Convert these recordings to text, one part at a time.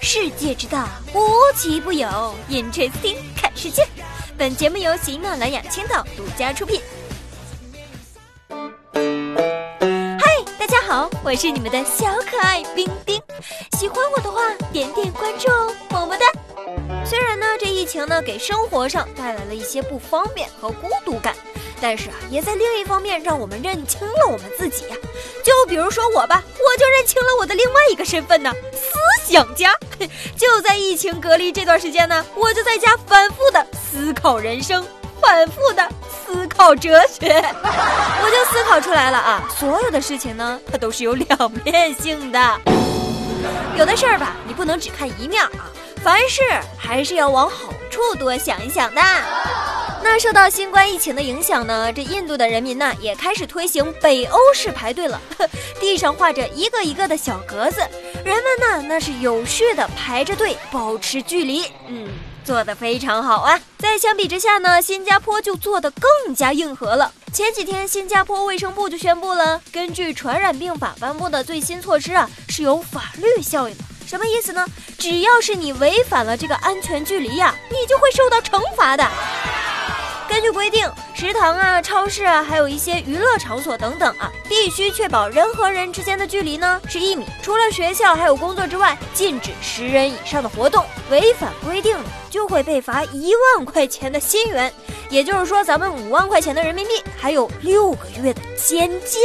世界之大，无奇不有。Interesting，看世界。本节目由喜马拉雅青岛独家出品。嗨，大家好，我是你们的小可爱冰冰。喜欢我的话，点点关注哦，疫情呢，给生活上带来了一些不方便和孤独感。但是啊，也在另一方面让我们认清了我们自己呀。就比如说我吧，我就认清了我的另外一个身份呢——思想家。就在疫情隔离这段时间呢，我就在家反复的思考人生，反复的思考哲学。我就思考出来了啊，所有的事情呢，它都是有两面性的。有的事儿吧，你不能只看一面啊，凡事还是要往好处多想一想的。那受到新冠疫情的影响呢，这印度的人民呢也开始推行北欧式排队了，地上画着一个一个的小格子，人们呢那是有序的排着队，保持距离，嗯，做的非常好啊。再相比之下呢，新加坡就做的更加硬核了。前几天新加坡卫生部就宣布了，根据传染病法颁布的最新措施啊，是有法律效应的。什么意思呢？只要是你违反了这个安全距离呀，你就会受到惩罚的。根据规定，食堂啊、超市啊，还有一些娱乐场所等等啊，必须确保人和人之间的距离呢是一米。除了学校还有工作之外，禁止十人以上的活动。违反规定就会被罚一万块钱的新元，也就是说咱们五万块钱的人民币，还有六个月的监禁。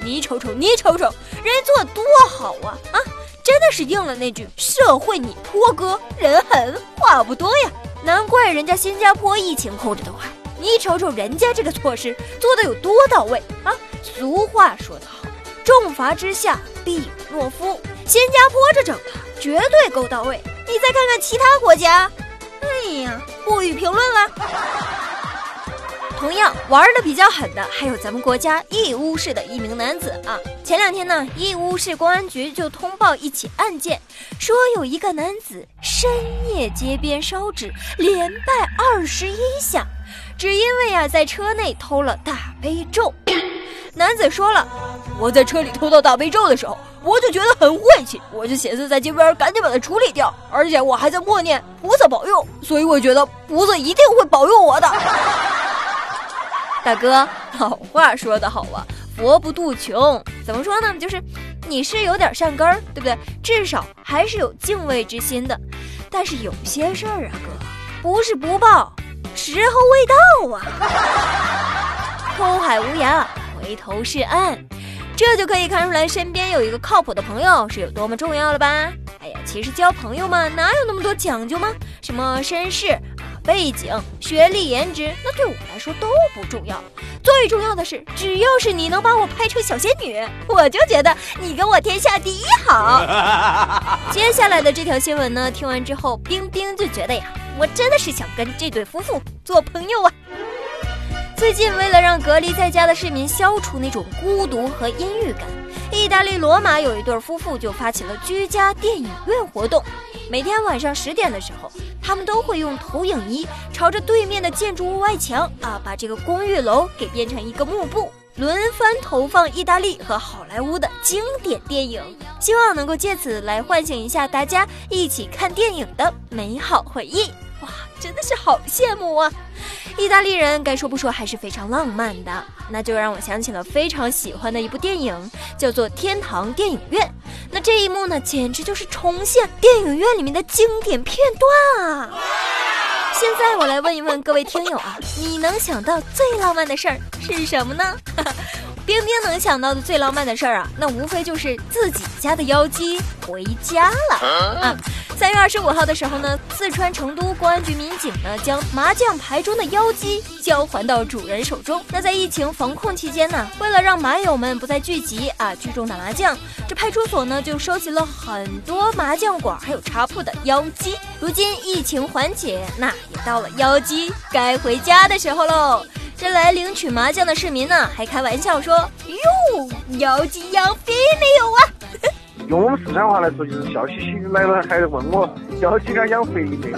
你瞅瞅，你瞅瞅，人做多好啊啊！真的是应了那句“社会你托哥，人狠话不多呀”。难怪人家新加坡疫情控制的快，你瞅瞅人家这个措施做的有多到位啊！俗话说得好，重罚之下必有懦夫。新加坡这整的绝对够到位。你再看看其他国家，哎呀，不予评论了。同样玩的比较狠的还有咱们国家义乌市的一名男子啊！前两天呢，义乌市公安局就通报一起案件，说有一个男子深夜街边烧纸，连拜二十一下，只因为啊在车内偷了大悲咒。男子说了，我在车里偷到大悲咒的时候，我就觉得很晦气，我就寻思在街边赶紧把它处理掉，而且我还在默念菩萨保佑，所以我觉得菩萨一定会保佑我的。大哥，老话说得好啊，佛不渡穷。怎么说呢？就是你是有点善根儿，对不对？至少还是有敬畏之心的。但是有些事儿啊，哥，不是不报，时候未到啊。偷海无涯，回头是岸，这就可以看出来身边有一个靠谱的朋友是有多么重要了吧？哎呀，其实交朋友嘛，哪有那么多讲究吗？什么绅士？背景、学历、颜值，那对我来说都不重要。最重要的是，只要是你能把我拍成小仙女，我就觉得你跟我天下第一好。接下来的这条新闻呢，听完之后，冰冰就觉得呀，我真的是想跟这对夫妇做朋友啊。最近，为了让隔离在家的市民消除那种孤独和阴郁感，意大利罗马有一对夫妇就发起了居家电影院活动，每天晚上十点的时候。他们都会用投影仪朝着对面的建筑物外墙啊，把这个公寓楼给变成一个幕布，轮番投放意大利和好莱坞的经典电影，希望能够借此来唤醒一下大家一起看电影的美好回忆。哇，真的是好羡慕啊！意大利人该说不说还是非常浪漫的，那就让我想起了非常喜欢的一部电影，叫做《天堂电影院》。那这一幕呢，简直就是重现电影院里面的经典片段啊！现在我来问一问各位听友啊，你能想到最浪漫的事儿是什么呢？冰冰能想到的最浪漫的事儿啊，那无非就是自己家的妖姬回家了啊！三月二十五号的时候呢，四川成都公安局民警呢将麻将牌中的妖姬交还到主人手中。那在疫情防控期间呢，为了让麻友们不再聚集啊聚众打麻将，这派出所呢就收集了很多麻将馆还有茶铺的妖姬。如今疫情缓解，那也到了妖姬该回家的时候喽。这来领取麻将的市民呢，还开玩笑说：“哟，妖姬养肥没有啊？”用我们四川话来说，就是笑嘻嘻来了，还问我妖姬敢养肥没？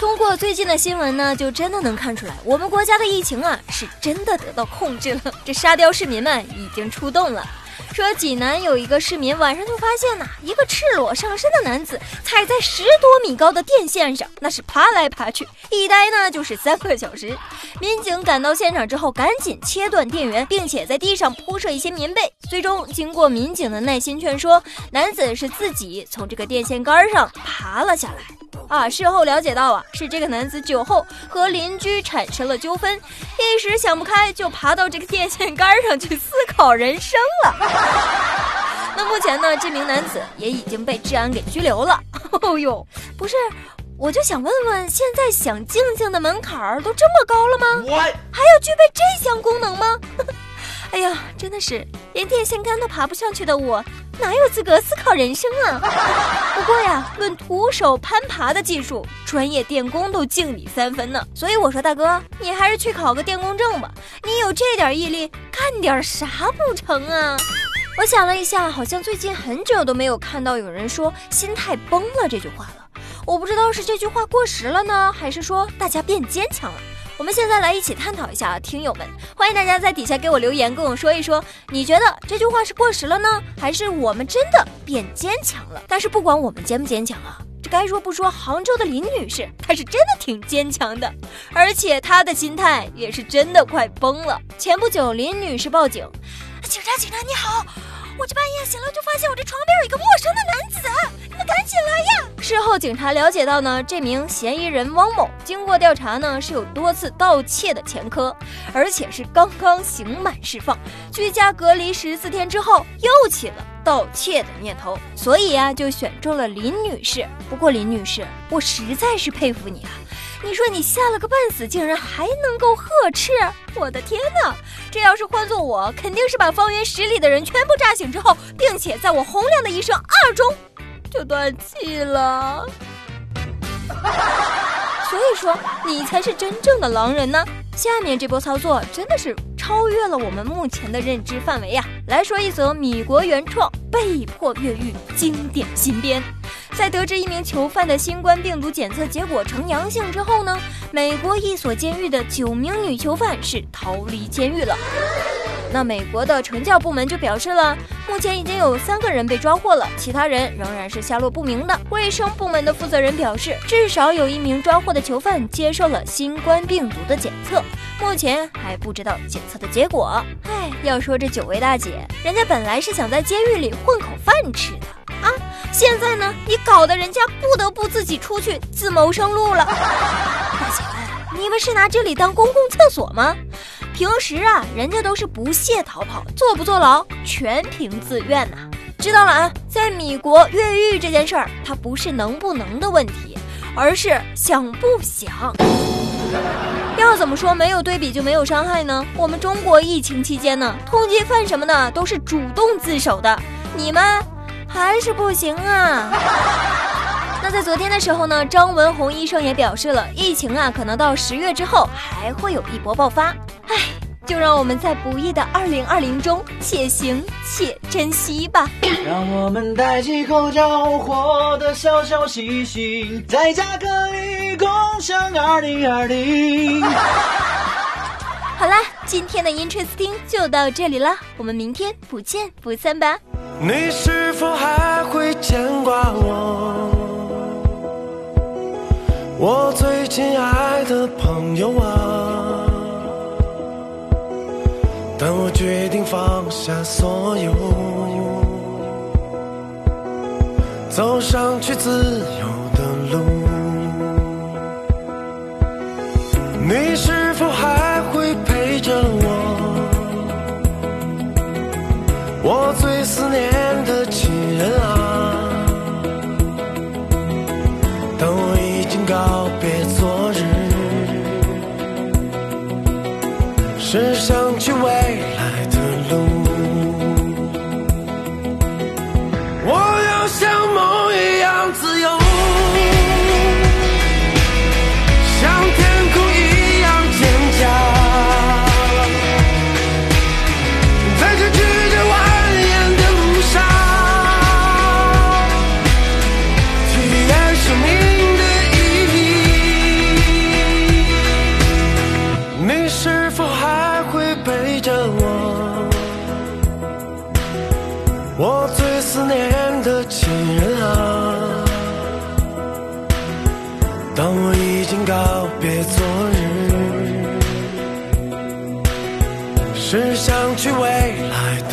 通过最近的新闻呢，就真的能看出来，我们国家的疫情啊，是真的得到控制了。这沙雕市民们已经出动了。说济南有一个市民晚上就发现呐，一个赤裸上身的男子踩在十多米高的电线上，那是爬来爬去，一待呢就是三个小时。民警赶到现场之后，赶紧切断电源，并且在地上铺设一些棉被。最终经过民警的耐心劝说，男子是自己从这个电线杆上爬了下来。啊，事后了解到啊，是这个男子酒后和邻居产生了纠纷，一时想不开，就爬到这个电线杆上去思考人生了。那目前呢，这名男子也已经被治安给拘留了。哦呦，不是，我就想问问，现在想静静的门槛儿都这么高了吗？还要具备这项功能吗？哎呀，真的是连电线杆都爬不上去的我。哪有资格思考人生啊？不过呀，论徒手攀爬的技术，专业电工都敬你三分呢。所以我说，大哥，你还是去考个电工证吧。你有这点毅力，干点啥不成啊？我想了一下，好像最近很久都没有看到有人说“心态崩了”这句话了。我不知道是这句话过时了呢，还是说大家变坚强了。我们现在来一起探讨一下，听友们，欢迎大家在底下给我留言，跟我说一说，你觉得这句话是过时了呢，还是我们真的变坚强了？但是不管我们坚不坚强啊，这该说不说，杭州的林女士她是真的挺坚强的，而且她的心态也是真的快崩了。前不久，林女士报警，警察警察你好。我这半夜醒了，就发现我这床边有一个陌生的男子，你们赶紧来呀！事后警察了解到呢，这名嫌疑人汪某经过调查呢，是有多次盗窃的前科，而且是刚刚刑满释放，居家隔离十四天之后又起了盗窃的念头，所以呀，就选中了林女士。不过林女士，我实在是佩服你啊！你说你吓了个半死，竟然还能够呵斥！我的天哪，这要是换做我，肯定是把方圆十里的人全部炸醒之后，并且在我洪亮的一声二中就断气了。所以说，你才是真正的狼人呢。下面这波操作真的是超越了我们目前的认知范围呀！来说一则米国原创被迫越狱经典新编。在得知一名囚犯的新冠病毒检测结果呈阳性之后呢，美国一所监狱的九名女囚犯是逃离监狱了。那美国的惩教部门就表示了，目前已经有三个人被抓获了，其他人仍然是下落不明的。卫生部门的负责人表示，至少有一名抓获的囚犯接受了新冠病毒的检测，目前还不知道检测的结果。唉，要说这九位大姐，人家本来是想在监狱里混口饭吃的啊，现在呢，你搞得人家不得不自己出去自谋生路了。大姐们，你们是拿这里当公共厕所吗？平时啊，人家都是不屑逃跑，坐不坐牢全凭自愿呐。知道了啊，在米国越狱这件事儿，它不是能不能的问题，而是想不想。要怎么说没有对比就没有伤害呢？我们中国疫情期间呢，通缉犯什么的都是主动自首的，你们还是不行啊。那在昨天的时候呢，张文宏医生也表示了，疫情啊，可能到十月之后还会有一波爆发。唉，就让我们在不易的二零二零中且行且珍惜吧。让我们戴起口罩，活得小小细心，在家可以共享二零二零。好啦，今天的 Interesting 就到这里了，我们明天不见不散吧。你是否还会牵挂我？我最亲爱的朋友啊，但我决定放下所有，走上去自由的路，你是日，是想去未来的。